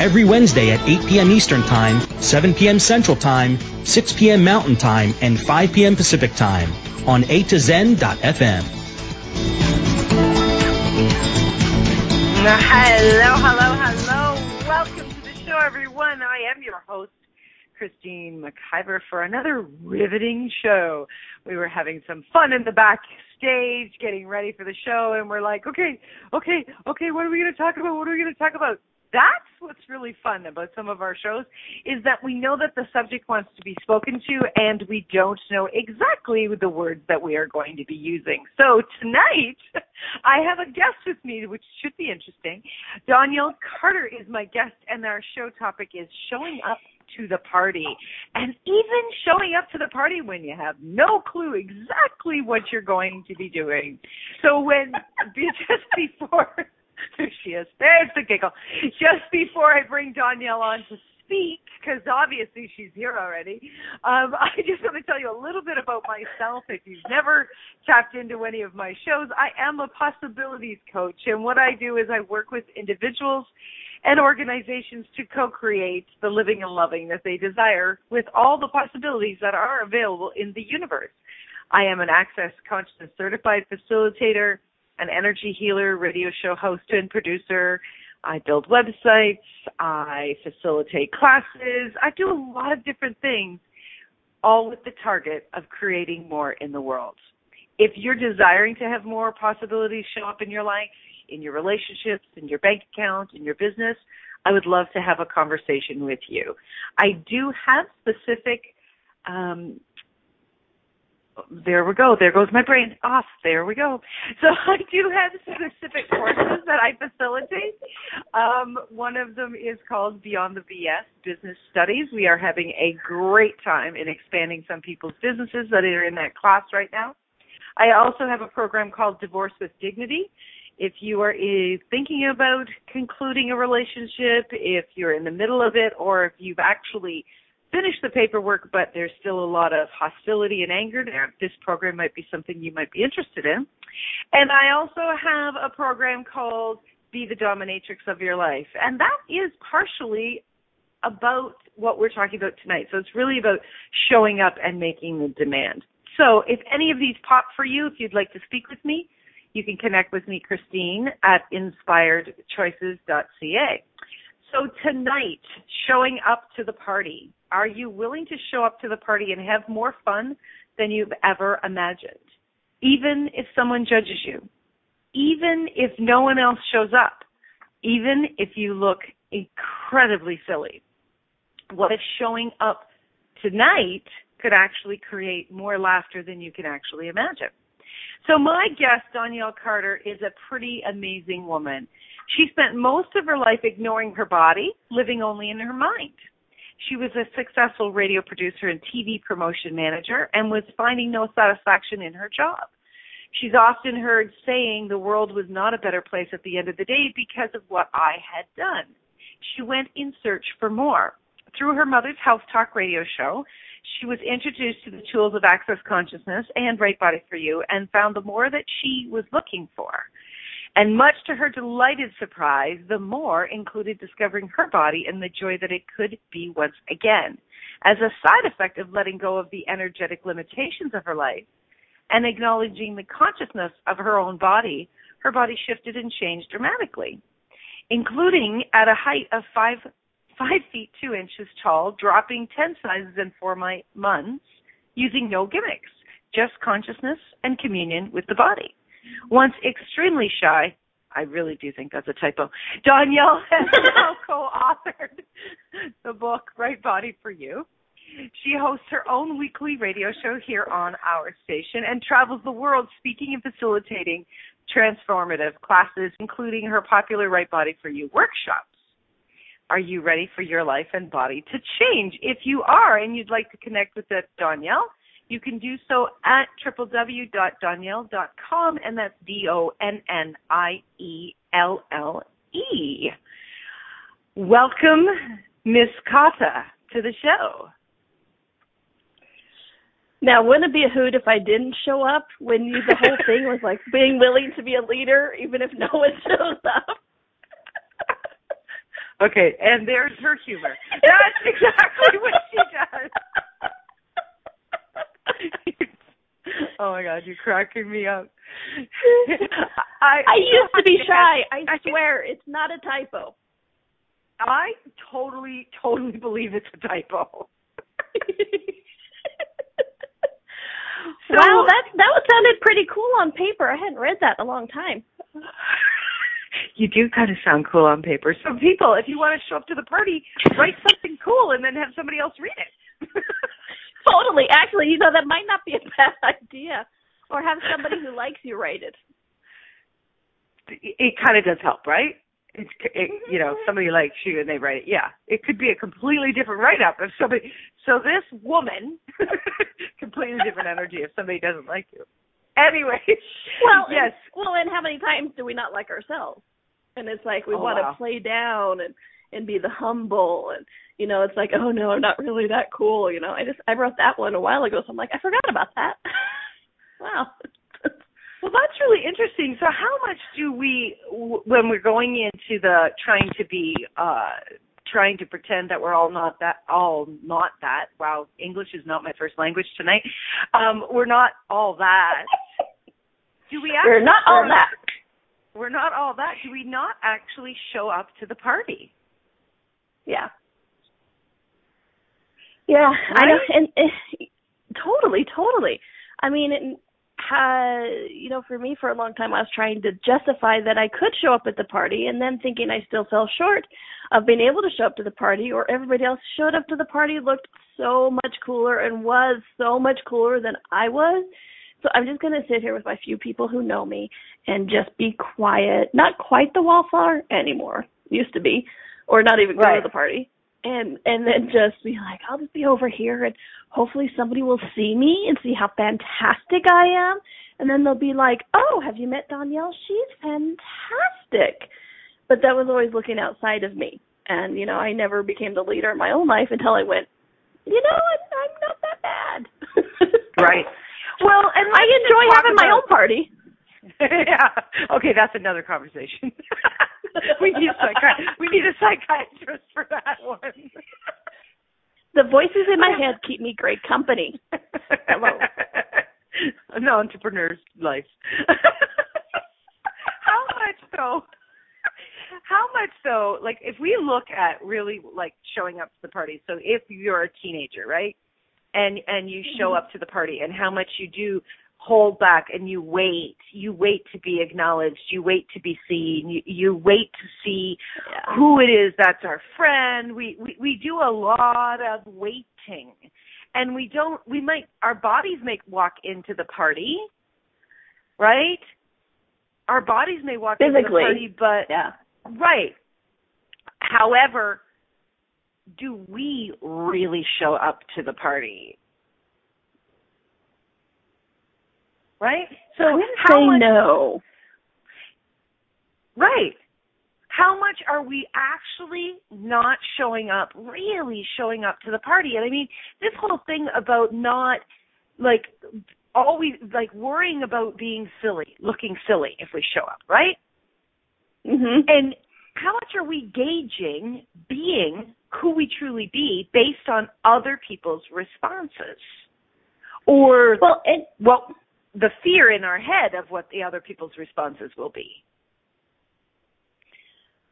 Every Wednesday at 8 p.m. Eastern Time, 7 p.m. Central Time, 6 p.m. Mountain Time, and 5 p.m. Pacific Time on A to Zen.fm. Hello, hello, hello. Welcome to the show, everyone. I am your host, Christine McIver, for another riveting show. We were having some fun in the backstage, getting ready for the show, and we're like, okay, okay, okay, what are we going to talk about? What are we going to talk about? That's what's really fun about some of our shows is that we know that the subject wants to be spoken to and we don't know exactly the words that we are going to be using. So tonight I have a guest with me which should be interesting. Donnielle Carter is my guest and our show topic is showing up to the party and even showing up to the party when you have no clue exactly what you're going to be doing. So when just before there she is. There's the giggle. Just before I bring Donnielle on to speak, because obviously she's here already, um, I just want to tell you a little bit about myself. If you've never tapped into any of my shows, I am a possibilities coach. And what I do is I work with individuals and organizations to co-create the living and loving that they desire with all the possibilities that are available in the universe. I am an Access Consciousness Certified Facilitator, an energy healer, radio show host and producer. I build websites. I facilitate classes. I do a lot of different things, all with the target of creating more in the world. If you're desiring to have more possibilities show up in your life, in your relationships, in your bank account, in your business, I would love to have a conversation with you. I do have specific um, there we go. There goes my brain off. There we go. So I do have specific courses that I facilitate. Um, one of them is called Beyond the BS Business Studies. We are having a great time in expanding some people's businesses that are in that class right now. I also have a program called Divorce with Dignity. If you are uh, thinking about concluding a relationship, if you're in the middle of it, or if you've actually finish the paperwork, but there's still a lot of hostility and anger there. This program might be something you might be interested in. And I also have a program called Be the Dominatrix of Your Life. And that is partially about what we're talking about tonight. So it's really about showing up and making the demand. So if any of these pop for you, if you'd like to speak with me, you can connect with me, Christine, at inspiredchoices.ca. So tonight, showing up to the party. Are you willing to show up to the party and have more fun than you've ever imagined? Even if someone judges you. Even if no one else shows up. Even if you look incredibly silly. What if showing up tonight could actually create more laughter than you can actually imagine? So my guest, Donnielle Carter, is a pretty amazing woman. She spent most of her life ignoring her body, living only in her mind. She was a successful radio producer and TV promotion manager and was finding no satisfaction in her job. She's often heard saying the world was not a better place at the end of the day because of what I had done. She went in search for more. Through her mother's health talk radio show, she was introduced to the tools of access consciousness and Right Body for You and found the more that she was looking for. And much to her delighted surprise, the more included discovering her body and the joy that it could be once again. As a side effect of letting go of the energetic limitations of her life and acknowledging the consciousness of her own body, her body shifted and changed dramatically, including at a height of five, five feet two inches tall, dropping 10 sizes in four months using no gimmicks, just consciousness and communion with the body. Once extremely shy, I really do think that's a typo. Donnielle has now co-authored the book Right Body for You. She hosts her own weekly radio show here on our station and travels the world speaking and facilitating transformative classes, including her popular Right Body for You workshops. Are you ready for your life and body to change? If you are and you'd like to connect with the Donnielle, you can do so at www.donnielle.com and that's D-O-N-N-I-E-L-L-E. Welcome, Miss Carter, to the show. Now, wouldn't it be a hoot if I didn't show up when you, the whole thing was like being willing to be a leader even if no one shows up? okay, and there's her humor. That's exactly what she does. oh my god, you're cracking me up. I, I used to be shy. I swear, it's not a typo. I totally, totally believe it's a typo. So, wow, that that sounded pretty cool on paper. I hadn't read that in a long time. you do kind of sound cool on paper. So people, if you want to show up to the party, write something cool and then have somebody else read it. Totally. Actually, you know that might not be a bad idea. Or have somebody who likes you write it. It, it kind of does help, right? it's it, you know mm-hmm. somebody likes you and they write it yeah it could be a completely different write up if somebody so this woman completely different energy if somebody doesn't like you anyway well yes and, well and how many times do we not like ourselves and it's like we oh, want to wow. play down and and be the humble and you know it's like oh no i'm not really that cool you know i just i wrote that one a while ago so i'm like i forgot about that wow well, that's really interesting. So, how much do we, when we're going into the trying to be, uh, trying to pretend that we're all not that, all not that. Wow, English is not my first language tonight. Um, we're not all that. Do we? Actually, we're not all that. We're not all that. Do we not actually show up to the party? Yeah. Yeah, right? I know, and, and totally, totally. I mean, it, had you know for me for a long time I was trying to justify that I could show up at the party and then thinking I still fell short of being able to show up to the party or everybody else showed up to the party looked so much cooler and was so much cooler than I was. So I'm just going to sit here with my few people who know me and just be quiet, not quite the wallflower anymore. Used to be or not even go right. to the party and and then just be like, I'll just be over here and hopefully somebody will see me and see how fantastic I am. And then they'll be like, Oh, have you met donnielle She's fantastic. But that was always looking outside of me. And, you know, I never became the leader in my own life until I went, you know, I'm not that bad. right. Well, and I enjoy having about... my own party. yeah. Okay, that's another conversation. we need a psychi- we need a psychiatrist for that one. the voices in my head keep me great company. Hello. An entrepreneur's life. How much so? How much so? Like, if we look at really like showing up to the party. So, if you're a teenager, right, and and you show mm-hmm. up to the party, and how much you do hold back and you wait. You wait to be acknowledged. You wait to be seen. You, you wait to see yeah. who it is that's our friend. We, we we do a lot of waiting, and we don't. We might our bodies may walk into the party, right? Our bodies may walk Physically. into the party, but yeah, right. However, do we really show up to the party? Right? So I'm how say much, no. Right. How much are we actually not showing up, really showing up to the party? And I mean, this whole thing about not like always like worrying about being silly, looking silly if we show up, right? Mhm. And how much are we gauging being who we truly be based on other people's responses? Or well, it, well the fear in our head of what the other people's responses will be.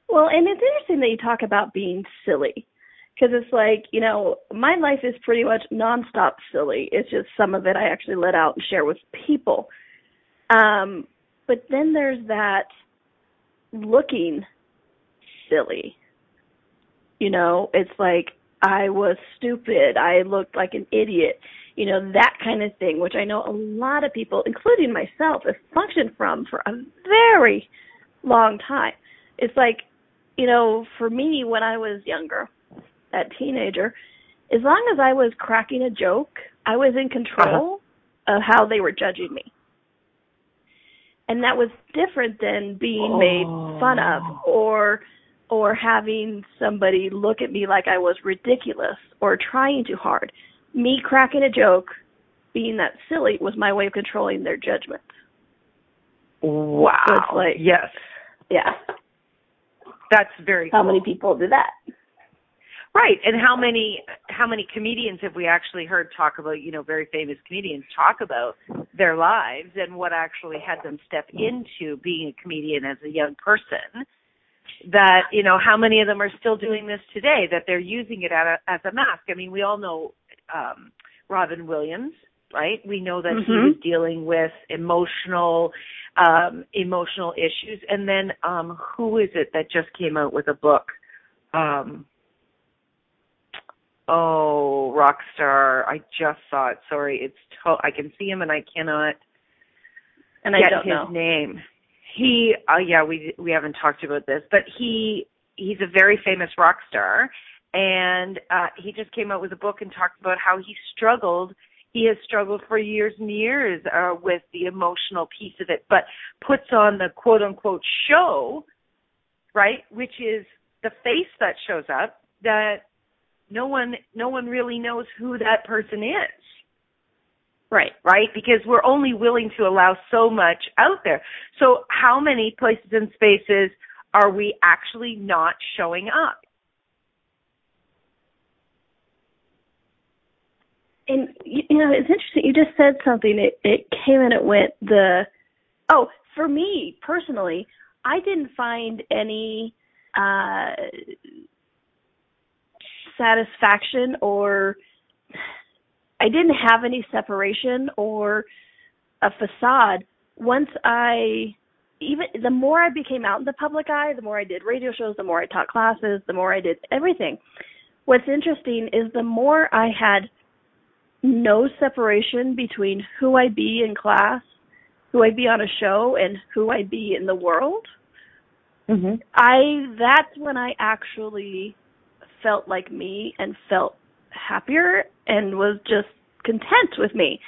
Well, and it's interesting that you talk about being silly because it's like, you know, my life is pretty much nonstop silly. It's just some of it I actually let out and share with people. Um, but then there's that looking silly. You know, it's like I was stupid. I looked like an idiot you know, that kind of thing, which I know a lot of people, including myself, have functioned from for a very long time. It's like you know, for me when I was younger, that teenager, as long as I was cracking a joke, I was in control uh-huh. of how they were judging me. And that was different than being oh. made fun of or or having somebody look at me like I was ridiculous or trying too hard. Me cracking a joke, being that silly was my way of controlling their judgment. Wow. So it's like yes. Yeah. That's very How cool. many people do that? Right. And how many how many comedians have we actually heard talk about, you know, very famous comedians talk about their lives and what actually had them step into being a comedian as a young person? That, you know, how many of them are still doing this today that they're using it as a, as a mask? I mean, we all know um Robin Williams, right? We know that mm-hmm. he was dealing with emotional um emotional issues and then um who is it that just came out with a book um oh rock star i just saw it sorry it's to- i can see him and i cannot and get his know. name he uh yeah we we haven't talked about this but he he's a very famous rock star and uh he just came out with a book and talked about how he struggled he has struggled for years and years uh, with the emotional piece of it, but puts on the quote unquote show, right? Which is the face that shows up that no one, no one really knows who that person is. Right. Right? Because we're only willing to allow so much out there. So how many places and spaces are we actually not showing up? And you, know it's interesting you just said something it it came and it went the oh for me personally i didn't find any uh satisfaction or i didn't have any separation or a facade. Once i even the more i became out in the public eye the more i did radio shows the more i taught classes the more i did everything. What's interesting is the more i had no separation between who I be in class, who I be on a show, and who I be in the world. Mm-hmm. I that's when I actually felt like me and felt happier and was just content with me.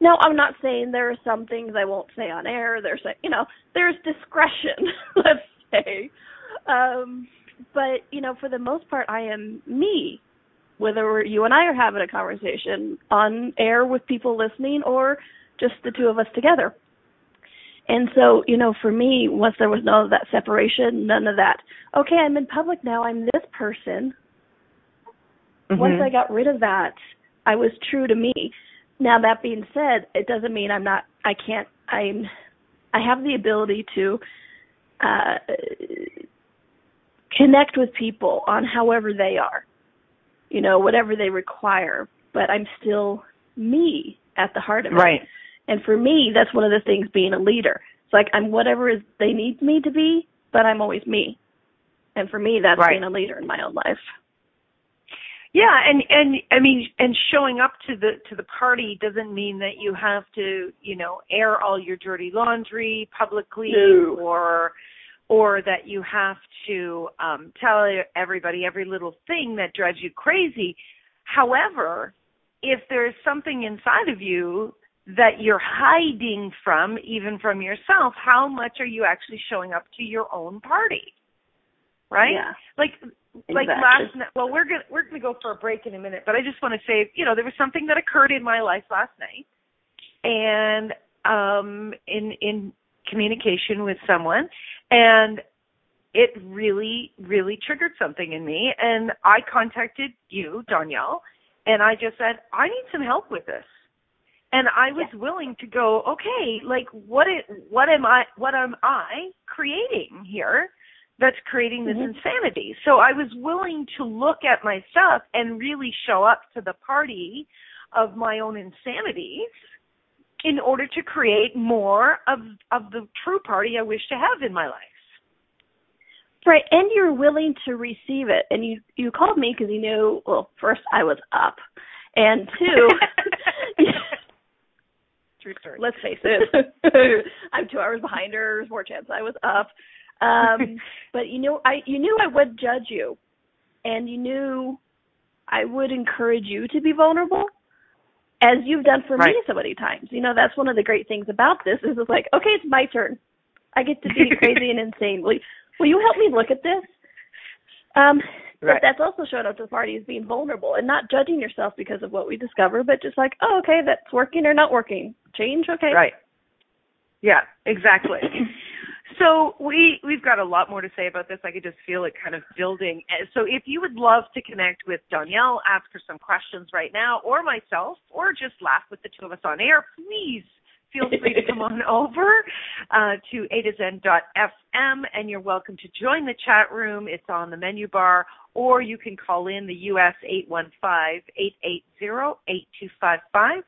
Now, I'm not saying there are some things I won't say on air. There's, a, you know, there's discretion, let's say. Um, but you know, for the most part, I am me whether you and I are having a conversation on air with people listening or just the two of us together. And so, you know, for me, once there was none of that separation, none of that, okay, I'm in public now, I'm this person. Mm-hmm. Once I got rid of that, I was true to me. Now that being said, it doesn't mean I'm not I can't I'm I have the ability to uh connect with people on however they are you know, whatever they require, but I'm still me at the heart of it. Right. And for me, that's one of the things being a leader. It's like I'm whatever is they need me to be, but I'm always me. And for me, that's right. being a leader in my own life. Yeah, and and I mean, and showing up to the to the party doesn't mean that you have to, you know, air all your dirty laundry publicly no. or or that you have to um, tell everybody every little thing that drives you crazy. However, if there's something inside of you that you're hiding from, even from yourself, how much are you actually showing up to your own party? Right? Yeah. Like exactly. like last night. Well, we're gonna we're gonna go for a break in a minute, but I just want to say, you know, there was something that occurred in my life last night, and um, in in communication with someone and it really really triggered something in me. And i contacted you donnielle and i just said i need some help with this. And i was willing to go okay like what it what am i what am i creating here that's creating this mm-hmm. insanity? So i was willing to look at my stuff and really show up to the party of my own insanities in order to create more of of the true party I wish to have in my life. Right, and you're willing to receive it. And you you called me because you knew. Well, first I was up, and two. True story. Let's face it. I'm two hours behind her. There's more chance I was up. Um, but you know, I you knew I would judge you, and you knew I would encourage you to be vulnerable, as you've done for right. me so many times. You know, that's one of the great things about this is it's like, okay, it's my turn. I get to be crazy and insane. Will you, will you help me look at this? Um, right. but that's also showing up to the party as being vulnerable and not judging yourself because of what we discover, but just like, oh, okay, that's working or not working. Change, okay. Right. Yeah, exactly. So we we've got a lot more to say about this. I could just feel it kind of building. So if you would love to connect with Donnielle, ask her some questions right now, or myself, or just laugh with the two of us on air, please feel free to come on over uh, to a to zen.fm and you're welcome to join the chat room. It's on the menu bar, or you can call in the US 815-880-8255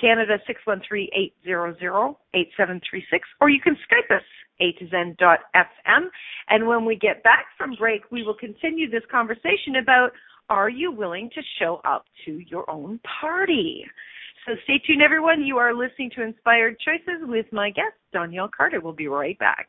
Canada 613-800-8736, or you can Skype us, a to zen.fm. And when we get back from break, we will continue this conversation about are you willing to show up to your own party? So stay tuned, everyone. You are listening to Inspired Choices with my guest, Donnielle Carter. We'll be right back.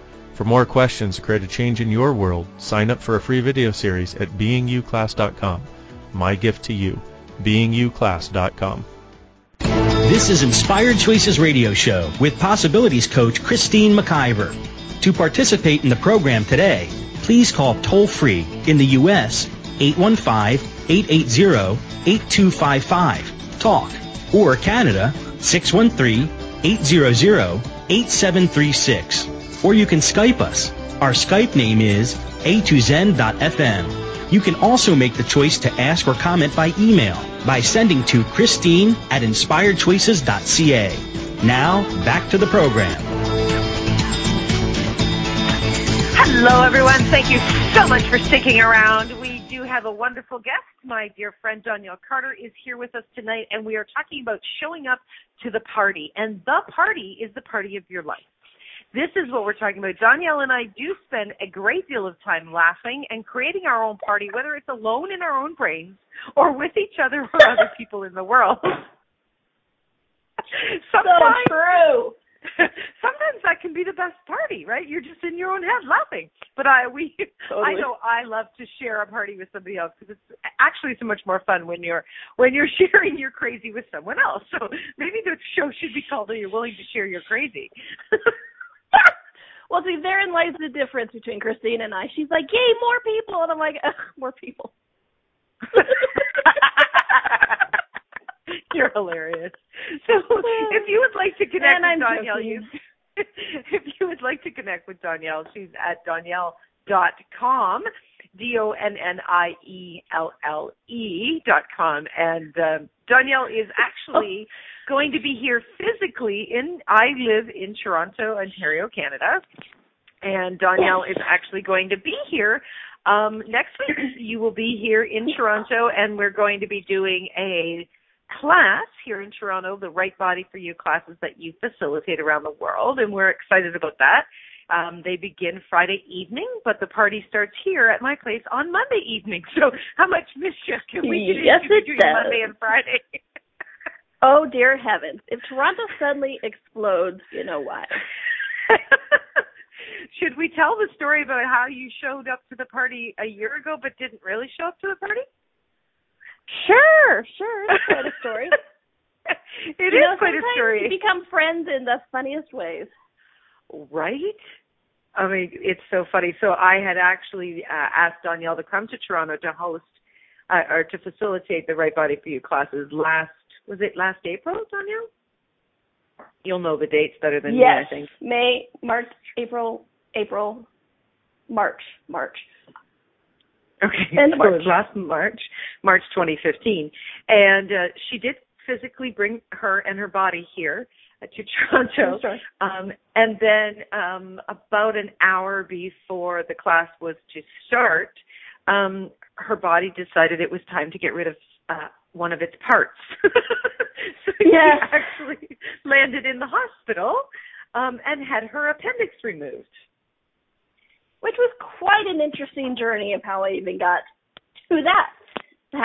For more questions to create a change in your world, sign up for a free video series at beingyouclass.com. My gift to you, beingyouclass.com. This is Inspired Choices Radio Show with Possibilities Coach Christine McIver. To participate in the program today, please call toll free in the U.S. 815-880-8255 talk or Canada 613-800-8736 or you can Skype us. Our Skype name is a2zen.fm. You can also make the choice to ask or comment by email by sending to Christine at inspiredchoices.ca. Now, back to the program. Hello, everyone. Thank you so much for sticking around. We do have a wonderful guest. My dear friend Donnielle Carter is here with us tonight, and we are talking about showing up to the party. And the party is the party of your life. This is what we're talking about. Donnielle and I do spend a great deal of time laughing and creating our own party, whether it's alone in our own brains or with each other or other people in the world. Sometimes, so true. Sometimes that can be the best party, right? You're just in your own head laughing. But I we totally. I know I love to share a party with somebody else because it's actually so much more fun when you're when you're sharing your crazy with someone else. So maybe the show should be called "Are You Willing to Share Your Crazy?" well, see, therein lies the difference between Christine and I. She's like, "Yay, more people," and I'm like, "More people." You're hilarious. So, if you would like to connect and with Donnielle, you, if you would like to connect with Donnielle, she's at donnielle.com, D O N N I E L L E dot com, and uh, Donnielle is actually. Oh going to be here physically in I live in Toronto, Ontario, Canada. And Donnielle is actually going to be here um, next week. You will be here in Toronto, and we're going to be doing a class here in Toronto, the Right Body for You classes that you facilitate around the world, and we're excited about that. Um, they begin Friday evening, but the party starts here at my place on Monday evening. So how much mischief can we do yes, between. Monday and Friday? oh dear heavens! If Toronto suddenly explodes, you know what? Should we tell the story about how you showed up to the party a year ago but didn't really show up to the party? Sure, sure. It's quite a story. it you is know, quite a story. You become friends in the funniest ways. Right? I mean, it's so funny. So I had actually uh, asked Donnielle to come to Toronto to host uh, or to facilitate the Right Body for You classes last, was it last April, Donnielle? You'll know the dates better than yes. me, I think. May, March, April, April, March, March. Okay, End so March. it was last March, March 2015, and uh, she did physically bring her and her body here to Toronto. Sure. Um, and then um, about an hour before the class was to start, um, her body decided it was time to get rid of uh, one of its parts. so Yeah. she actually landed in the hospital um, and had her appendix removed. which was quite an interesting journey of how I even got to that,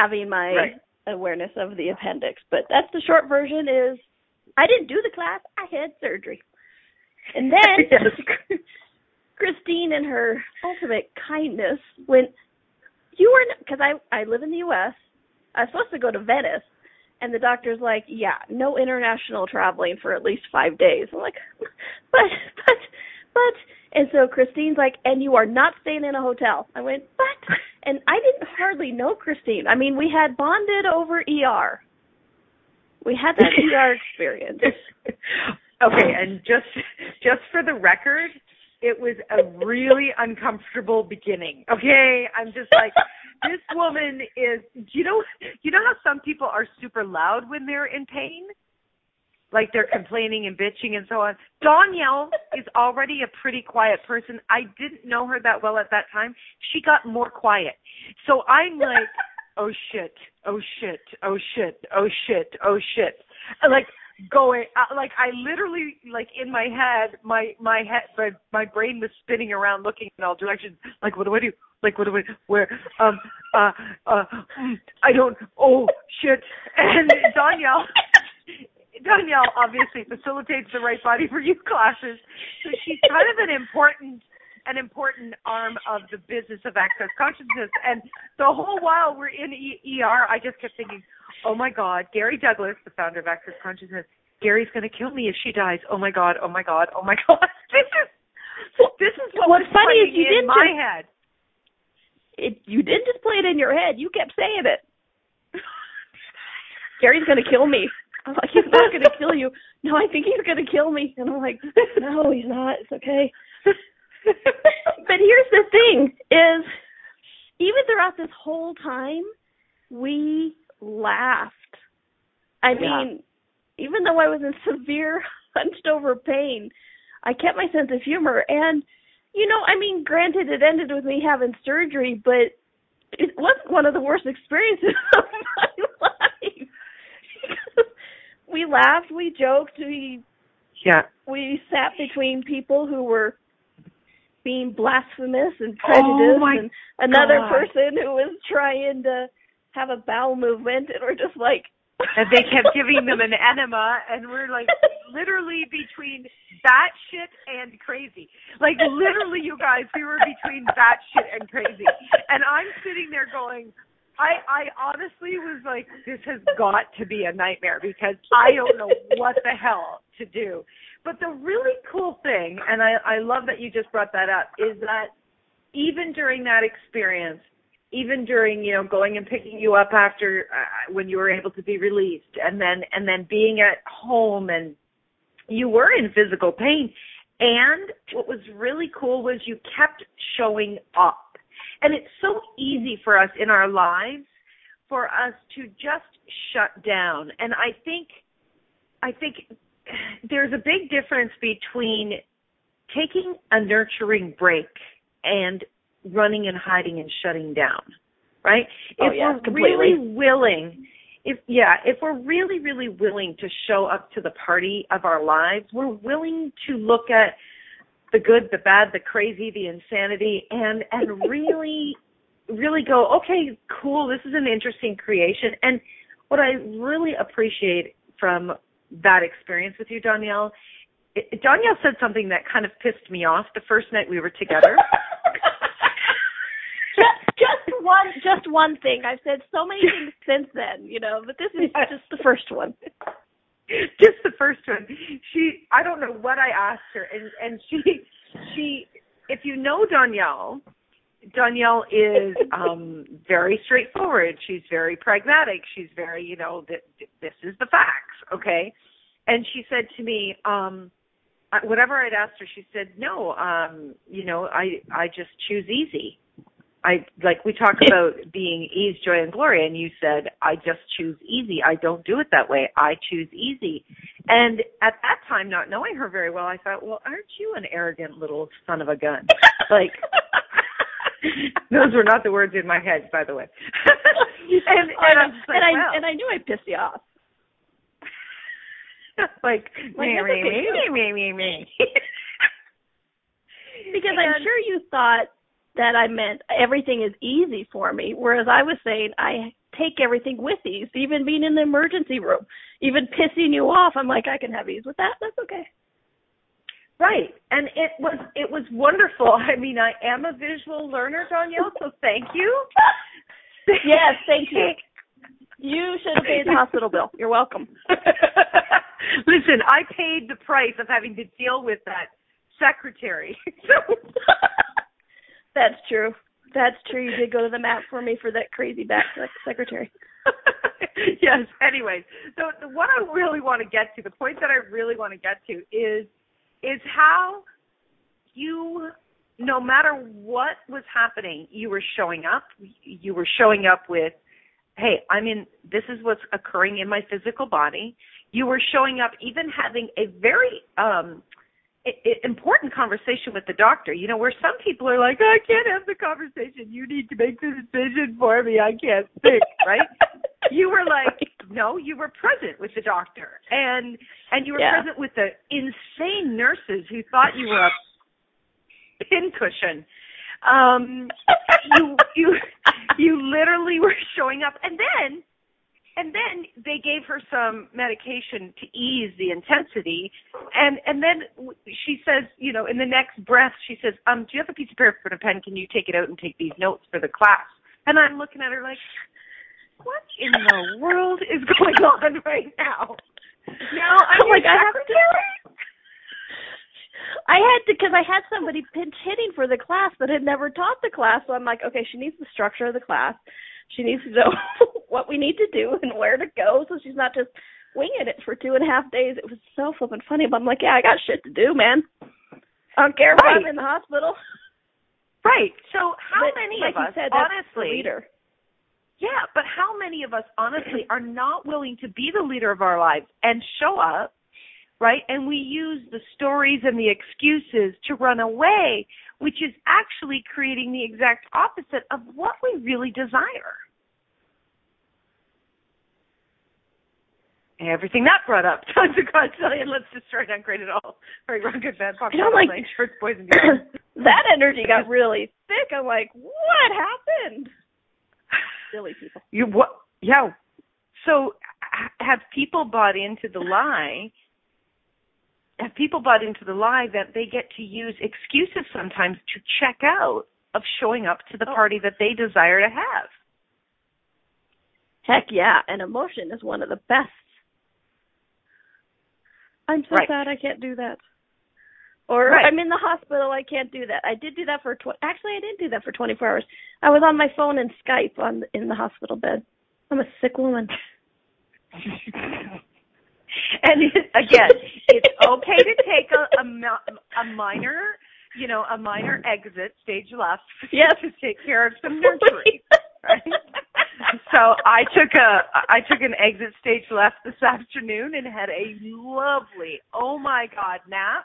having my Right. awareness of the appendix. But that's the short version is I didn't do the class, I had surgery. And then Yes. Christine and her ultimate kindness went, you were, because I, I live in the U.S., I was supposed to go to Venice, and the doctor's like, yeah, no international traveling for at least five days. I'm like, but, but, but, and so Christine's like, and you are not staying in a hotel. I went, but, and I didn't hardly know Christine. I mean, we had bonded over ER. We had that ER experience. okay, and just just for the record, it was a really uncomfortable beginning. Okay, I'm just like this woman is. You know? You know how some people are super loud when they're in pain, like they're complaining and bitching and so on. Donnielle is already a pretty quiet person. I didn't know her that well at that time. She got more quiet, so I'm like. Oh shit! Oh shit! Oh shit! Oh shit! Oh shit! Like going uh, like I literally like in my head my my head my, my brain was spinning around looking in all directions like what do I do like what do I where um uh uh mm, I don't oh shit and Donnielle Donnielle obviously facilitates the right body for you classes so she's kind of an important an important arm of the business of access consciousness and the whole while we're in e- ER I just kept thinking oh my God, Gary Douglas, the founder of Access Consciousness, Gary's going to kill me if she dies. Oh my God, oh my God, oh my God. This is this is what What's was funny is you in didn't my just- head. It, you didn't just play it in your head. You kept saying it. Gary's going to kill me. I'm like, he's not going to kill you. No, I think he's going to kill me. And I'm like, no, he's not. It's okay. but here's the thing is even throughout this whole time we laughed i Yeah. mean even though i was in severe hunched over pain i kept my sense of humor and you know i mean granted it ended with me having surgery but it wasn't one of the worst experiences of my life we laughed we joked we Yeah. we sat between people who were being blasphemous and oh prejudiced Oh and another God. person who was trying to have a bowel movement and we're just like And they kept giving them an enema, and we're like literally between that shit and crazy. Like literally, you guys, we were between that shit and crazy. And I'm sitting there going, I I honestly was like, this has got to be a nightmare because I don't know what the hell to do. But the really cool thing, and I I love that you just brought that up, is that even during that experience, even during you know going and picking you up after uh, when you were able to be released and then and then being at home and you were in physical pain and what was really cool was you kept showing up. And it's so easy for us in our lives for us to just shut down. And i think i think there's a big difference between taking a nurturing break and running and hiding and shutting down, right? Oh, if yeah, we're completely. really willing, if yeah, if we're really really willing to show up to the party of our lives, we're willing to look at the good, the bad, the crazy, the insanity, and and really, really go, okay, cool, this is an interesting creation. And what I really appreciate from that experience with you, Donnielle, it, Donnielle said something that kind of pissed me off the first night we were together. just, just one, just one thing. I've said so many things since then, you know, but this is yes. just the first one. just the first one. She, I don't know what I asked her, and and she, she, if you know Donnielle, Donnielle is um very straightforward. She's very pragmatic. She's very, you know, th- this is the facts, okay? And she said to me, um whatever I'd asked her, she said, "No, um, you know, I I just choose easy." I like we talk about being ease, joy, and glory, and you said I just choose easy. I don't do it that way. I choose easy. And at that time, not knowing her very well, I thought, well, aren't you an arrogant little son of a gun? like those were not the words in my head, by the way. and, and, and, like, and I and I knew I pissed you off. like, like me, me, me, me, me, me. because and, I'm sure you thought that I meant everything is easy for me, whereas I was saying I take everything with ease, even being in the emergency room, even pissing you off. I'm like, I can have ease with that. That's okay. Right. And it was it was wonderful. I mean, I am a visual learner, Donnielle, so thank you. yes, thank you. You should have paid the hospital bill. You're welcome. Listen, I paid the price of having to deal with that secretary. That's true. That's true. You did go to the mat for me for that crazy back secretary. yes. Anyway, so the, what I really want to get to, the point that I really want to get to is is how you no matter what was happening, you were showing up. You were showing up with, hey, I'm in, this is what's occurring in my physical body. You were showing up even having a very, um, important conversation with the doctor. You know, where some people are like, I can't have the conversation. You need to make the decision for me. I can't think, right? you were like, no, you were present with the doctor, and and you were yeah. present with the insane nurses who thought you were a pincushion. Um, you you you literally were showing up, and then and then they gave her some medication to ease the intensity. And and then she says you know in the next breath she says um do you have a piece of paper and a pen? Can you take it out and take these notes for the class? And i'm looking at her like what in the world is going on right now now i'm like i have to I had to because I had somebody pinch hitting for the class that had never taught the class. So I'm like, okay, she needs the structure of the class. She needs to know what we need to do and where to go so she's not just winging it for two and a half days. It was so flippin' funny, but I'm like, yeah, I got shit to do, man. I don't care if right. I'm in the hospital. Right. So how but, many like of us said, honestly leader. Yeah, but how many of us honestly are not willing to be the leader of our lives and show up, right? And we use the stories and the excuses to run away which is actually creating the exact opposite of what we really desire. Everything that brought up, tons of and let's destroy, not great at all. Very wrong, good, bad, pop, I'm like, shirts, boys, and that energy got really thick. I'm like, what happened? Silly people. You what? Yeah. So have people bought into the lie have people bought into the lie that they get to use excuses sometimes to check out of showing up to the oh. party that they desire to have. Heck yeah, and emotion is one of the best. I'm so right. sad I can't do that. Or right. I'm in the hospital, I can't do that. I did do that for tw- actually I didn't do that for 24 hours. I was on my phone and Skype on in the hospital bed. I'm a sick woman. and again, it's okay to take a, a, a minor, you know, a minor exit, stage left, yes. to take care of some nurturing. right? So I took a I took an exit stage left this afternoon and had a lovely, oh my god, nap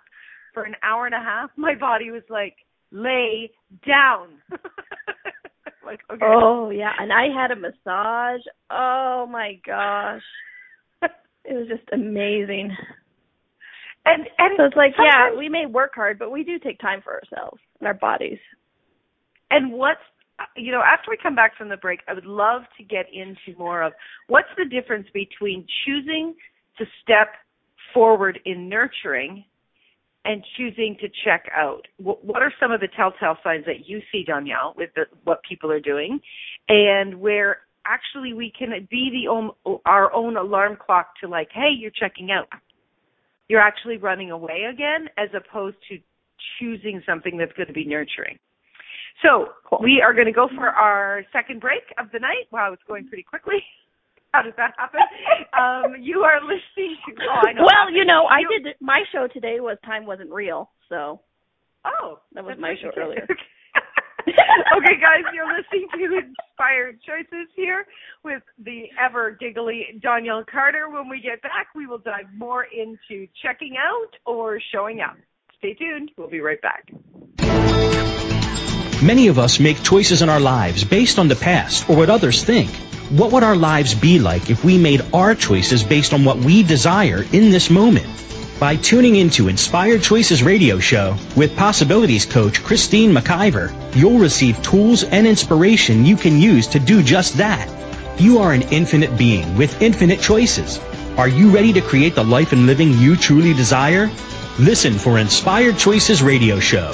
for an hour and a half. My body was like, lay down. like okay. Oh yeah, and I had a massage. Oh my gosh. It was just amazing. And And and so it's like, yeah, we may work hard, but we do take time for ourselves and our bodies. And what's you know, after we come back from the break, I would love to get into more of what's the difference between choosing to step forward in nurturing and choosing to check out. What are some of the telltale signs that you see, Donnielle, with the, what people are doing, and where actually we can be the own, our own alarm clock to like, hey, you're checking out. You're actually running away again, as opposed to choosing something that's going to be nurturing. So we are going to go for our second break of the night. Wow, it's going pretty quickly. How does that happen? um, you are listening to. Oh, I know. Well, you know, I did my show today was time wasn't real, so. Oh, that was my show earlier. okay, guys, you're listening to Inspired Choices here with the ever giggly Donnielle Carter. When we get back, we will dive more into checking out or showing up. Stay tuned. We'll be right back. Many of us make choices in our lives based on the past or what others think. What would our lives be like if we made our choices based on what we desire in this moment? By tuning into Inspired Choices radio show with possibilities coach Christine McIver, you'll receive tools and inspiration you can use to do just that. You are an infinite being with infinite choices. Are you ready to create the life and living you truly desire? Listen for Inspired Choices radio show.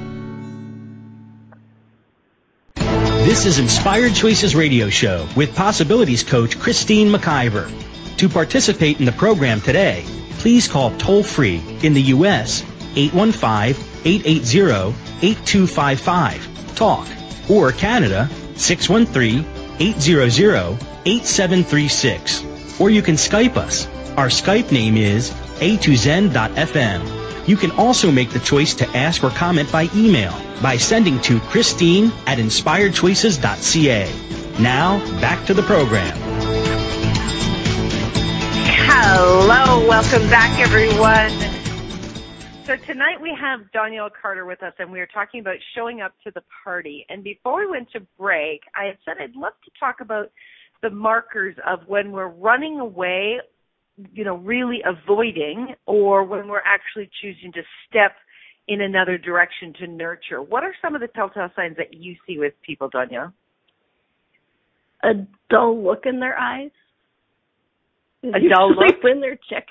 This is Inspired Choices Radio Show with Possibilities Coach Christine McIver. To participate in the program today, please call toll free in the U.S. 815-880-8255 talk or Canada 613-800-8736 or you can Skype us. Our Skype name is a2zen.fm. You can also make the choice to ask or comment by email by sending to Christine at inspiredchoices.ca. Now, back to the program. Hello, welcome back everyone. So tonight we have Donnielle Carter with us and we are talking about showing up to the party. And before we went to break, I said I'd love to talk about the markers of when we're running away you know, really avoiding or when we're actually choosing to step in another direction to nurture. What are some of the telltale signs that you see with people, Danya? A dull look in their eyes. A dull look when they're check.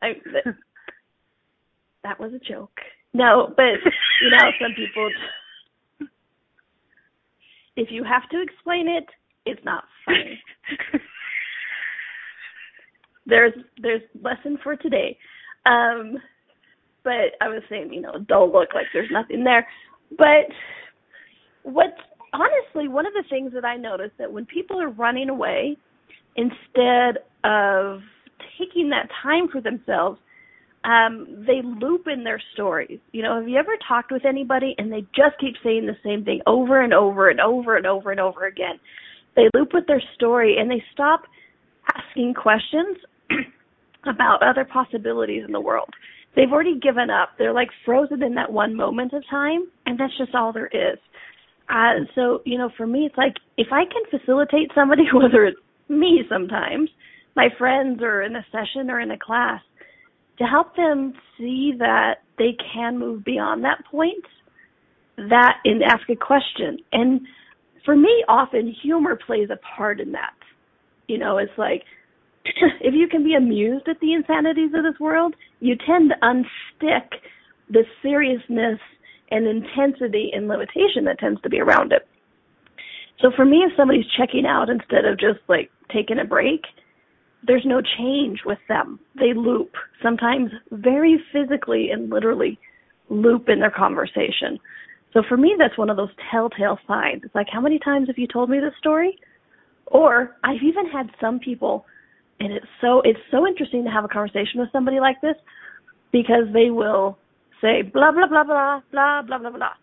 I, that, that was a joke. No, but you know, some people. If you have to explain it, it's not funny. there's there's lesson for today. Um, but I was saying, you know, don't look like there's nothing there. But what honestly, one of the things that I noticed that when people are running away, instead of taking that time for themselves, um, they loop in their stories. You know, have you ever talked with anybody and they just keep saying the same thing over and over and over and over and over again? They loop with their story and they stop asking questions about other possibilities in the world. They've already given up. They're like frozen in that one moment of time, and that's just all there is. Uh, so, you know, for me, it's like if I can facilitate somebody, whether it's me sometimes, my friends, or in a session or in a class, to help them see that they can move beyond that point, that and ask a question. And for me, often humor plays a part in that. You know, it's like, if you can be amused at the insanities of this world, you tend to unstick the seriousness and intensity and limitation that tends to be around it. So for me, if somebody's checking out instead of just like taking a break, there's no change with them. They loop, sometimes very physically and literally loop in their conversation. So for me, that's one of those telltale signs. It's like, how many times have you told me this story? Or I've even had some people, and it's so it's so interesting to have a conversation with somebody like this because they will say blah blah blah blah blah blah blah blah,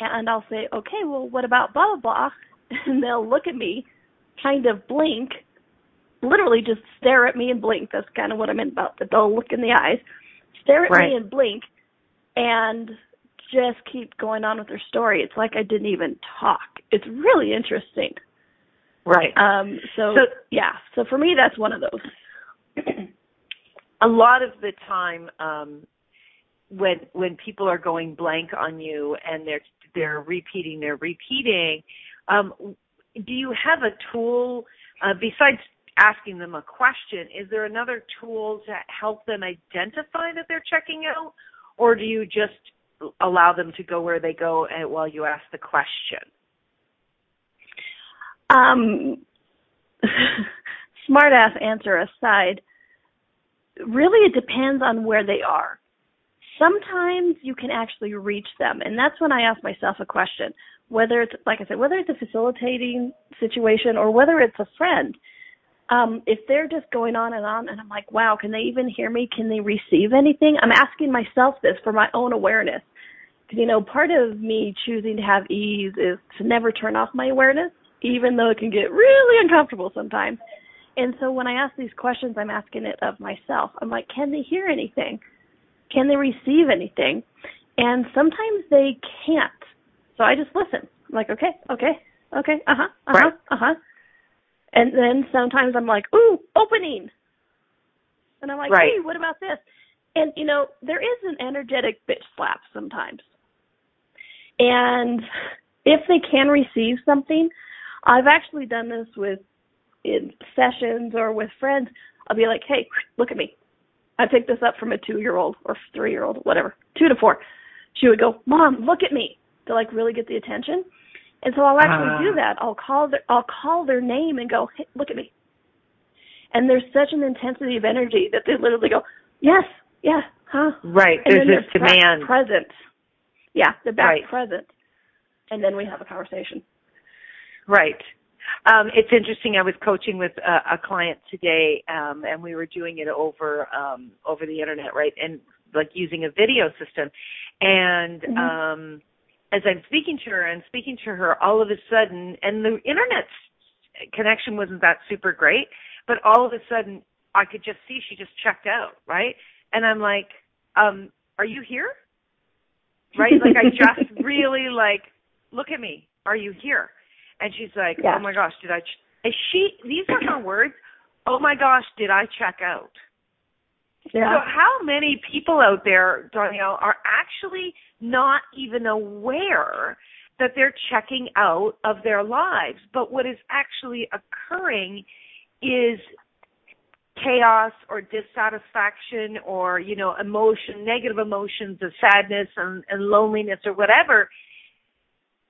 and I'll say, okay, well, what about blah blah blah? And they'll look at me, kind of blink, literally just stare at me and blink. That's kind of what I meant about the dull look in the eyes. Stare at right. me and blink, and just keep going on with their story. It's like I didn't even talk. It's really interesting. Right. Um so, So- yeah, so for me that's one of those. a lot of the time um when when people are going blank on you and they're they're repeating they're repeating um do you have a tool uh, besides asking them a question is there another tool to help them identify that they're checking out or do you just allow them to go where they go and while you ask the question Um smart ass answer aside, really it depends on where they are. Sometimes you can actually reach them, and that's when I ask myself a question. Whether it's like I said, whether it's a facilitating situation or whether it's a friend, um, if they're just going on and on, and I'm like, wow, can they even hear me? Can they receive anything? I'm asking myself this for my own awareness. You know, part of me choosing to have ease is to never turn off my awareness, even though it can get really uncomfortable sometimes. And so when I ask these questions, I'm asking it of myself. I'm like, can they hear anything? Can they receive anything? And sometimes they can't. So I just listen. I'm like, okay, okay, okay, uh huh, uh huh, Right. uh huh. And then sometimes I'm like, ooh, opening. And I'm like, Right. hey, what about this? And you know, there is an energetic bitch slap sometimes. And if they can receive something, I've actually done this with in sessions or with friends. I'll be like, hey, look at me. I picked this up from a two year old or three year old, whatever, two to four. She would go, Mom, look at me to like really get the attention. And so I'll actually Ah. do that. I'll call their I'll call their name and go, Hey, look at me. And there's such an intensity of energy that they literally go, Yes, yeah, huh? right And there's this demand present. Yeah, they're back Right. present. And then we have a conversation. Right. Um, it's interesting. I was coaching with a, a client today, um, and we were doing it over um, over the internet, right? And like using a video system. And Mhm. um, as I'm speaking to her and speaking to her, all of a sudden, and the internet connection wasn't that super great, but all of a sudden, I could just see she just checked out, right? And I'm like, um, "Are you here?" Right? Like I just really like, look at me. Are you here? And she's like, oh Yeah. "Oh my gosh, did I?" Ch-? Is she? These are her words. Oh my gosh, did I check out? Yeah. So how many people out there, Donnielle, are actually not even aware that they're checking out of their lives? But what is actually occurring is chaos or dissatisfaction or, you know, emotion, negative emotions of sadness and, and loneliness or whatever.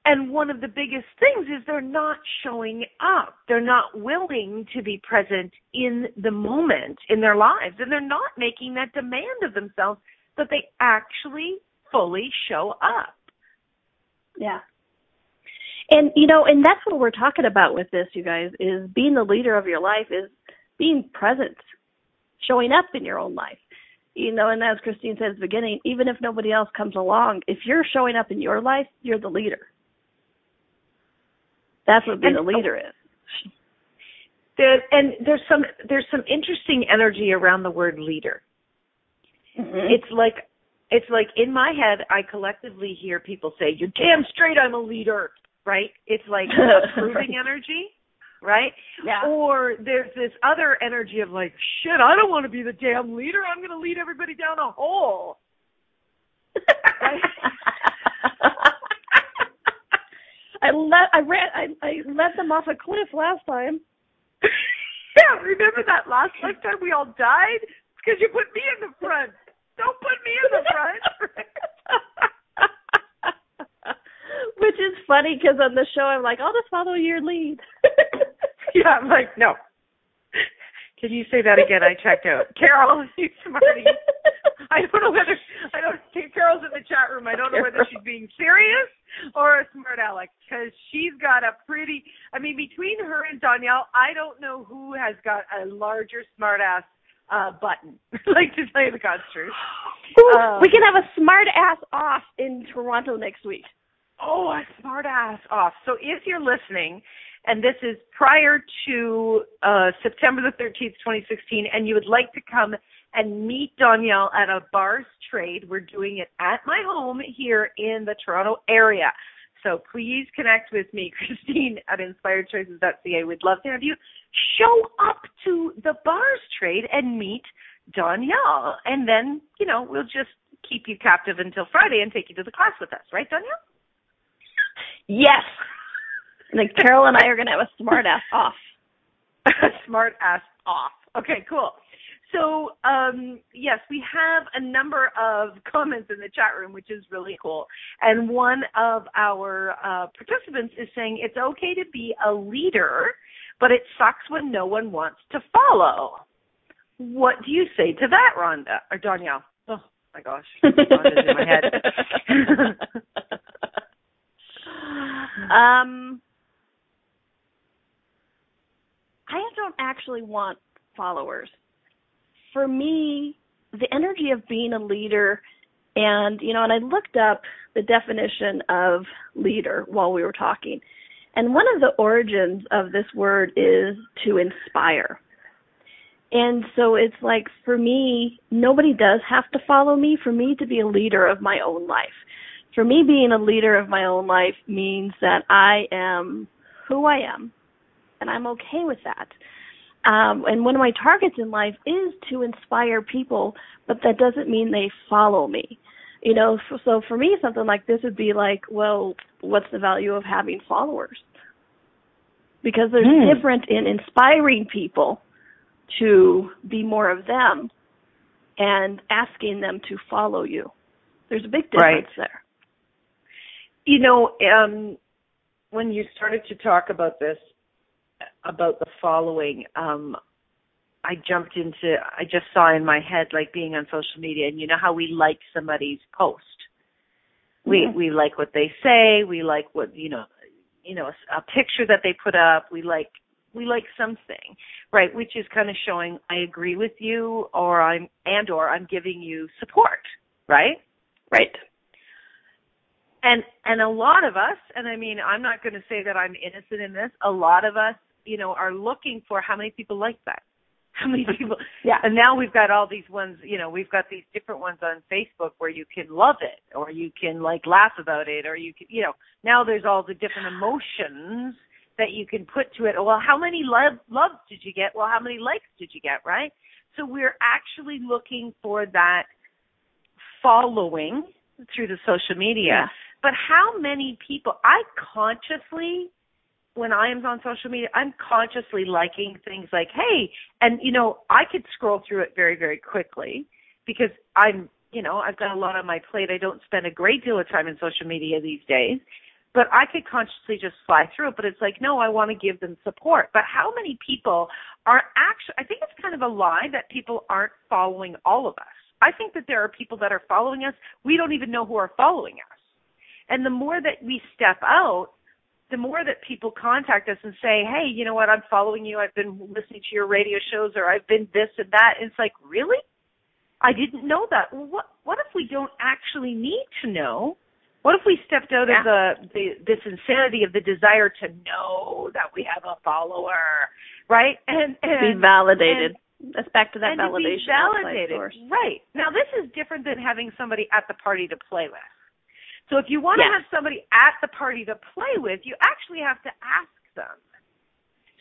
And one of the biggest things is they're not showing up. They're not willing to be present in the moment in their lives. And they're not making that demand of themselves that they actually fully show up. Yeah. And you know, and that's what we're talking about with this, you guys, is being the leader of your life is being present, showing up in your own life. You know, and as Christine said at the beginning, even if nobody else comes along, if you're showing up in your life, you're the leader. That's what being And- a leader is. There, and there's some there's some interesting energy around the word leader. Mhm. It's like it's like in my head I collectively hear people say, You're damn straight I'm a leader right? It's like approving energy, right? yeah. Or there's this other energy of like, shit, I don't want to be the damn leader. I'm going to lead everybody down a hole. Let I ran I I let them off a cliff last time. yeah, remember that last lifetime we all died? It's because you put me in the front. Don't put me in the front. Which is funny because on the show I'm like, I'll just follow your lead. yeah, I'm like, no. Can you say that again? I checked out. Carol, you smarty. I don't know whether I don't. Carol's in the chat room. I don't know whether she's being serious or a smart aleck because she's got a pretty. I mean, between her and Donnielle, I don't know who has got a larger smart ass uh, button. like to tell you the God's truth. Ooh, um, we can have a smart ass off in Toronto next week. Oh, a smart ass off. So if you're listening, and this is prior to uh, September the 13th, 2016, and you would like to come and meet Donnielle at a bars trade, we're doing it at my home here in the Toronto area. So please connect with me, Christine at inspiredchoices.ca. We'd love to have you show up to the bars trade and meet Donnielle. And then, you know, we'll just keep you captive until Friday and take you to the class with us, right, Donnielle? Yes. Like Carol and I are going to have a smart ass off. smart ass off. Okay, cool. So, um, yes, we have a number of comments in the chat room, which is really cool. And one of our uh, participants is saying it's okay to be a leader, but it sucks when no one wants to follow. What do you say to that, Rhonda or Donnielle? Oh my gosh, Rhonda's in my head. um, I don't actually want followers. For me, the energy of being a leader and you know, and I looked up the definition of leader while we were talking. And one of the origins of this word is to inspire. And so it's like for me, nobody does have to follow me for me to be a leader of my own life. For me, being a leader of my own life means that I am who I am and I'm okay with that. Um, and one of my targets in life is to inspire people, but that doesn't mean they follow me. You know, so for me, something like this would be like, well, what's the value of having followers? Because there's mm. different in inspiring people to be more of them and asking them to follow you. There's a big difference right. there. You know, um, when you started to talk about this, about the following, um, I jumped into, I just saw in my head like being on social media and you know how we like somebody's post. We, mm-hmm. we like what they say, we like what, you know, you know, a, a picture that they put up, we like, we like something, right? Which is kind of showing I agree with you or I'm, and or I'm giving you support, right? Right. And, and a lot of us, and I mean, I'm not going to say that I'm innocent in this, a lot of us you know, are looking for how many people like that. How many people? yeah. And now we've got all these ones, you know, we've got these different ones on Facebook where you can love it or you can like laugh about it or you can, you know, now there's all the different emotions that you can put to it. Well, how many love, loves did you get? Well, how many likes did you get, right? So we're actually looking for that following through the social media. Yeah. But how many people, I consciously when I am on social media, I'm consciously liking things like, hey, and you know, I could scroll through it very, very quickly because I'm, you know, I've got a lot on my plate. I don't spend a great deal of time in social media these days, but I could consciously just fly through it. But it's like, no, I want to give them support. But how many people are actually, I think it's kind of a lie that people aren't following all of us. I think that there are people that are following us. We don't even know who are following us. And the more that we step out the more that people contact us and say, hey, you know what, I'm following you, I've been listening to your radio shows, or I've been this and that, and it's like, really? I didn't know that. Well, what what if we don't actually need to know? What if we stepped out yeah. of the, the this insanity of the desire to know that we have a follower, right? And, and be validated. And, That's back to that and validation. To be validated, right? Now this is different than having somebody at the party to play with so if you want to have somebody at the party to play with, you actually have to ask them.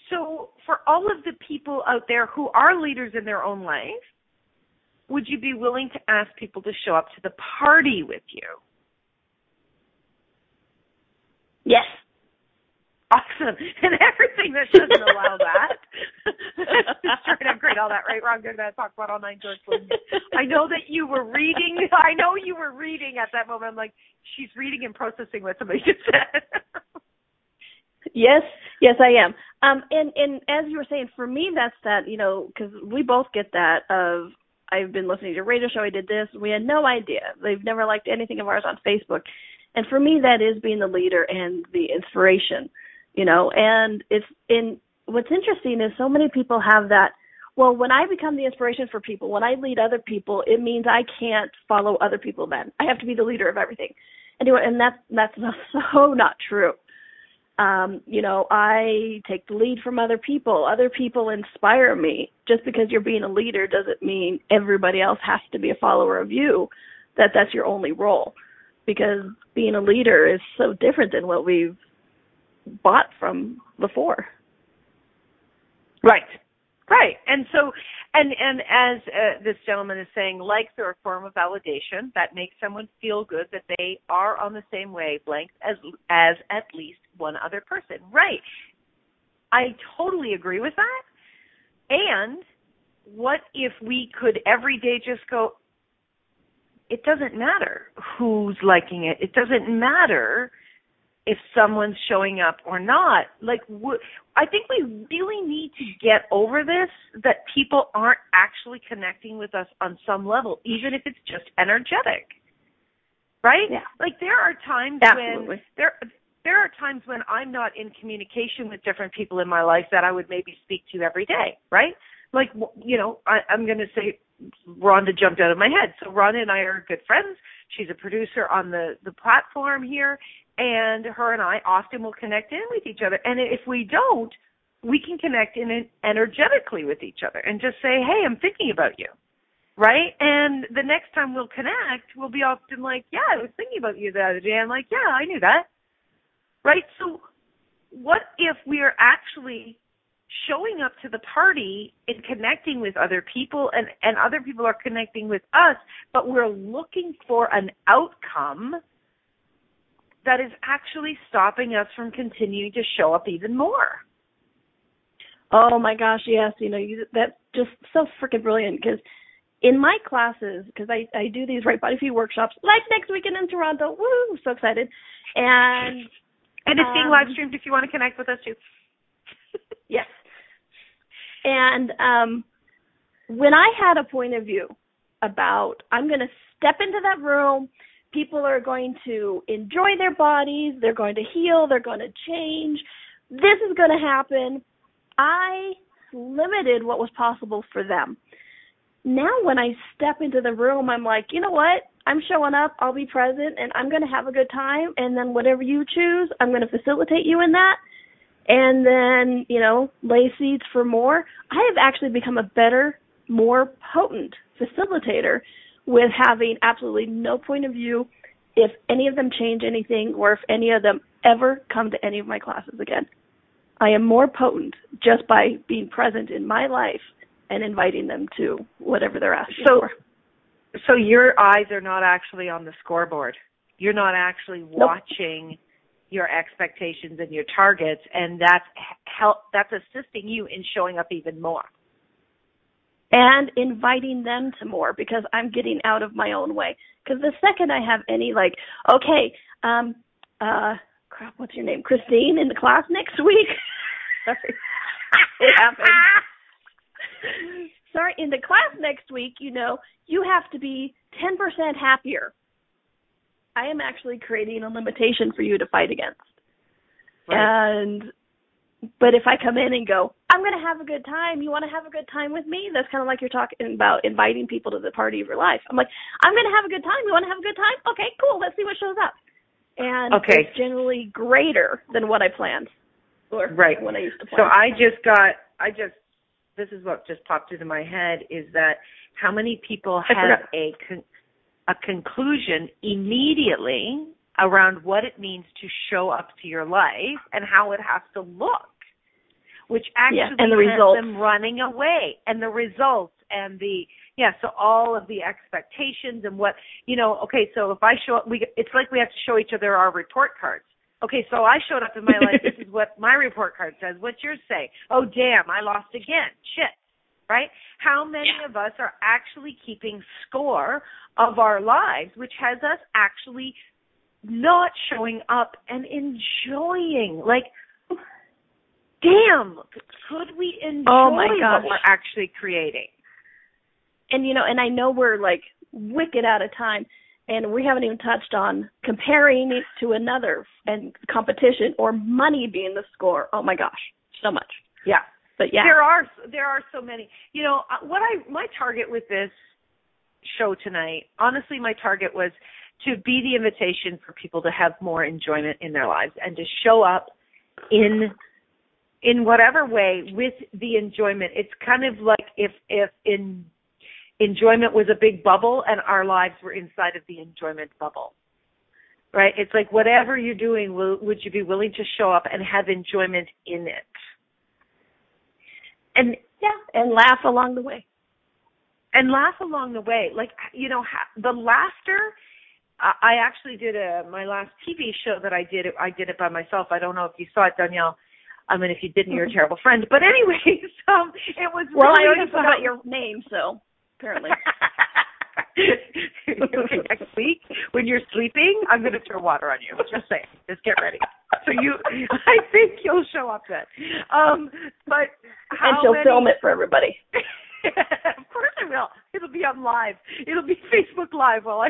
So for all of the people out there who are leaders in their own life, would you be willing to ask people to show up to the party with you? Yes. Awesome. and, and everything that doesn't allow that. Just trying to grade all that right, wrong, good, bad, talk about all nine George. I know that you were reading. I know you were reading at that moment. I'm like, she's reading and processing what somebody just said. yes, yes, I am. Um, and and as you were saying, for me, that's that. You know, because we both get that of I've been listening to your radio show. I did this. We had no idea. They've never liked anything of ours on Facebook. And for me, that is being the leader and the inspiration, you know, and it's in what's interesting is so many people have that. Well, when I become the inspiration for people, when I lead other people, it means I can't follow other people then. I have to be the leader of everything. Anyway, and that's, that's so not true um, you know, I take the lead from other people. Other people inspire me. Just because you're being a leader doesn't mean everybody else has to be a follower of you. That that's your only role. Because being a leader is so different than what we've bought from before. Right. Right. And so and and as uh, this gentleman is saying, likes are a form of validation that makes someone feel good that they are on the same wavelength as as at least one other person. Right. I totally agree with that. And what if we could every day just go it doesn't matter who's liking it. It doesn't matter if someone's showing up or not. Like, wh- I think we really need to get over this that people aren't actually connecting with us on some level, even if it's just energetic. Right? Yeah. Like there are times Absolutely. when there there are times when I'm not in communication with different people in my life that I would maybe speak to every day, right? Like, you know, I, I'm going to say Rhonda jumped out of my head. So Rhonda and I are good friends. She's a producer on the the platform here, and her and I often will connect in with each other. And if we don't, we can connect in energetically with each other and just say, "Hey, I'm thinking about you." Right? And the next time we'll connect, we'll be often like, "Yeah, I was thinking about you the other day." I'm like, "Yeah, I knew that." Right? So what if we are actually showing up to the party and connecting with other people and and other people are connecting with us, but we're looking for an outcome that is actually stopping us from continuing to show up even more. Oh my gosh, yes, you know, you, that's just so freaking brilliant because in my classes, because I, I do these Right Body for You workshops, like next weekend in Toronto, woo, so excited. And and it's being um, live streamed if you want to connect with us too. yes. And um when I had a point of view about I'm going to step into that room, people are going to enjoy their bodies, they're going to heal, they're going to change. This is going to happen. I limited what was possible for them. Now when I step into the room, I'm like, you know what? I'm showing up, I'll be present, and I'm going to have a good time. And then whatever you choose, I'm going to facilitate you in that. And then, you know, lay seeds for more. I have actually become a better, more potent facilitator with having absolutely no point of view if any of them change anything or if any of them ever come to any of my classes again. I am more potent just by being present in my life and inviting them to whatever they're asking So- for. So your eyes are not actually on the scoreboard. You're not actually watching your expectations and your targets, and that's help. That's assisting you in showing up even more. And inviting them to more because I'm getting out of my own way. Because the second I have any like, okay, um, uh, crap, what's your name, Christine, in the class next week? Sorry, it happened. Sorry, in the class next week, you know, you have to be 10% happier. I am actually creating a limitation for you to fight against. Right. And but if I come in and go, I'm going to have a good time. You want to have a good time with me? That's kind of like you're talking about inviting people to the party of your life. I'm like, I'm going to have a good time. You want to have a good time? Okay, cool. Let's see what shows up. And Okay. it's generally greater than what I planned or Right. when I used to plan. So I just got, I just, this is what just popped into my head is that how many people have a con- a conclusion immediately around what it means to show up to your life and how it has to look, which actually Yeah, and the results. them running away and the results and the yeah, so all of the expectations and what you know. Okay, so if I show up, we it's like we have to show each other our report cards. Okay, so I showed up in my life. This is what my report card says. What's yours say? Oh, damn, I lost again. Shit. Right? How many Yeah. of us are actually keeping score of our lives, which has us actually not showing up and enjoying? Like, damn, could we enjoy Oh my what we're actually creating? and you know, and I know we're like wicked out of time, and we haven't even touched on comparing it to another and competition or money being the score. Oh my gosh, so much. Yeah. But yeah, There are there are so many. You know, uh, what I my target with this show tonight, honestly my target was to be the invitation for people to have more enjoyment in their lives and to show up in in whatever way with the enjoyment. It's kind of like if if in enjoyment was a big bubble and our lives were inside of the enjoyment bubble. Right? It's like whatever you're doing, will, would you be willing to show up and have enjoyment in it? And yeah, and laugh along the way. and laugh along the way. Like you know, ha- the laughter. I I actually did a my last TV show that I did. I did it by myself. I don't know if you saw it, Donnielle. I mean, if you didn't, you're a terrible friend. But anyways, um, it was Well, I really already about- forgot your name, so apparently. okay, next week when you're sleeping, I'm going to throw water on you. Just saying. Just get ready. So you, I think you'll show up then. Um, but how and she'll many, film it for everybody. of course I will. It'll be on live. It'll be Facebook Live while I.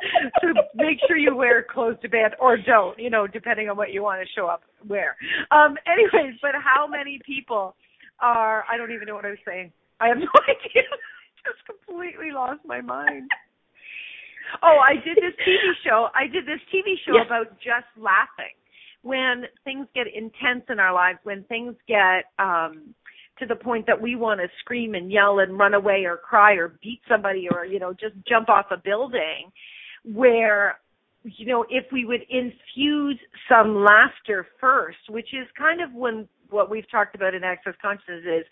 so make sure you wear clothes to bed or don't, you know, depending on what you want to show up wear. Um anyways, but how many people are I don't even know what I was saying. I have no idea. I just completely lost my mind. Oh, I did this TV show. I did this TV show Yes. about just laughing. When things get intense in our lives, when things get um to the point that we want to scream and yell and run away or cry or beat somebody or you know just jump off a building where you know if we would infuse some laughter first which is kind of when what we've talked about in access consciousness is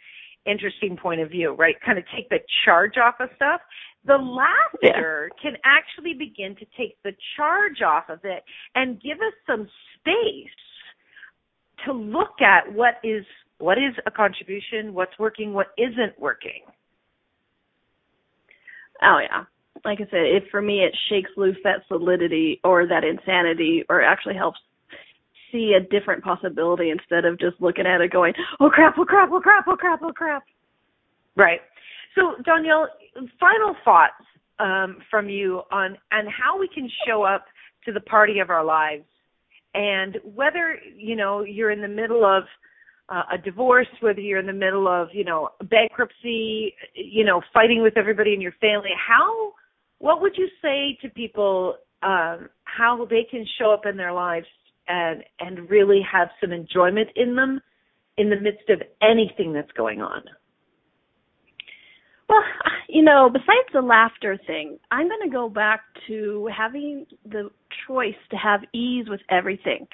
interesting point of view right kind of take the charge off of stuff the laughter can actually begin to take the charge off of it and give us some space to look at what is what is a contribution, what's working, what isn't working. Oh yeah. Like I said, if for me it shakes loose that solidity or that insanity or actually helps see a different possibility instead of just looking at it going, Oh crap, oh crap, oh crap, oh crap, oh crap. Right. So Donnielle, final thoughts um, from you on on how we can show up to the party of our lives, and whether you know you're in the middle of uh, a divorce, whether you're in the middle of you know bankruptcy, you know fighting with everybody in your family. How what would you say to people um, how they can show up in their lives and and really have some enjoyment in them in the midst of anything that's going on? Well, you know, besides the laughter thing, I'm going to go back to having the choice to have ease with everything.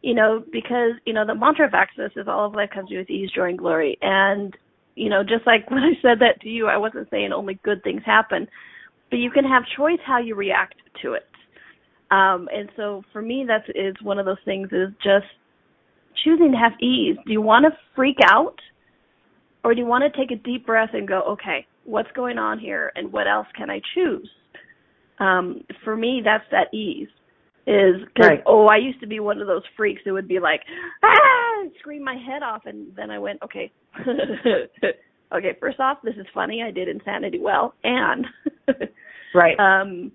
You know, because, you know, the mantra of access is all of life comes to you with ease, joy, and glory. And, you know, just like when I said that to you, I wasn't saying only good things happen, but you can have choice how you react to it. Um, and so for me, that's one of those things is just choosing to have ease. Do you want to freak out? Or do you want to take a deep breath and go, okay, what's going on here and what else can I choose? Um, for me, that's that ease. Is because Right. oh, I used to be one of those freaks who would be like, ah, scream my head off, and then I went, okay, okay. First off, this is funny. I did insanity well, and Right. um,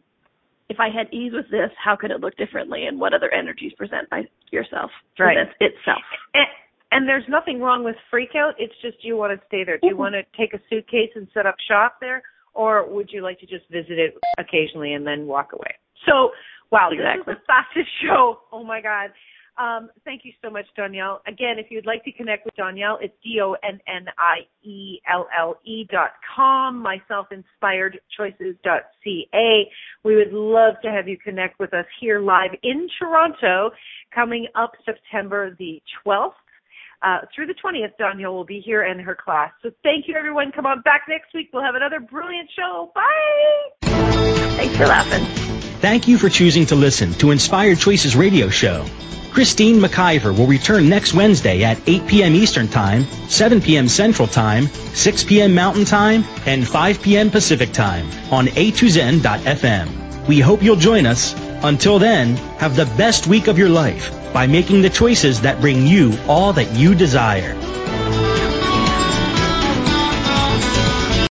if I had ease with this, how could it look differently, and what other energies present by yourself Right. presents itself? and, and there's nothing wrong with freak out. It's just you want to stay there. Do you want to take a suitcase and set up shop there, or would you like to just visit it occasionally and then walk away? So, wow, Exactly. this is the fastest show. Oh my God. Um, thank you so much, Donnielle. Again, if you'd like to connect with Donnielle, it's D O N N I E L L E dot com, myselfinspiredchoices dot C A. We would love to have you connect with us here live in Toronto coming up September the 12th. Uh, through the 20th, Donnielle will be here in her class. So thank you, everyone. Come on back next week. We'll have another brilliant show. Bye. Thanks for laughing. Thank you for choosing to listen to Inspired Choices Radio Show. Christine McIver will return next Wednesday at 8 p.m. Eastern Time, 7 p.m. Central Time, 6 p.m. Mountain Time, and 5 p.m. Pacific Time on a2zen.fm. We hope you'll join us. Until then, have the best week of your life by making the choices that bring you all that you desire.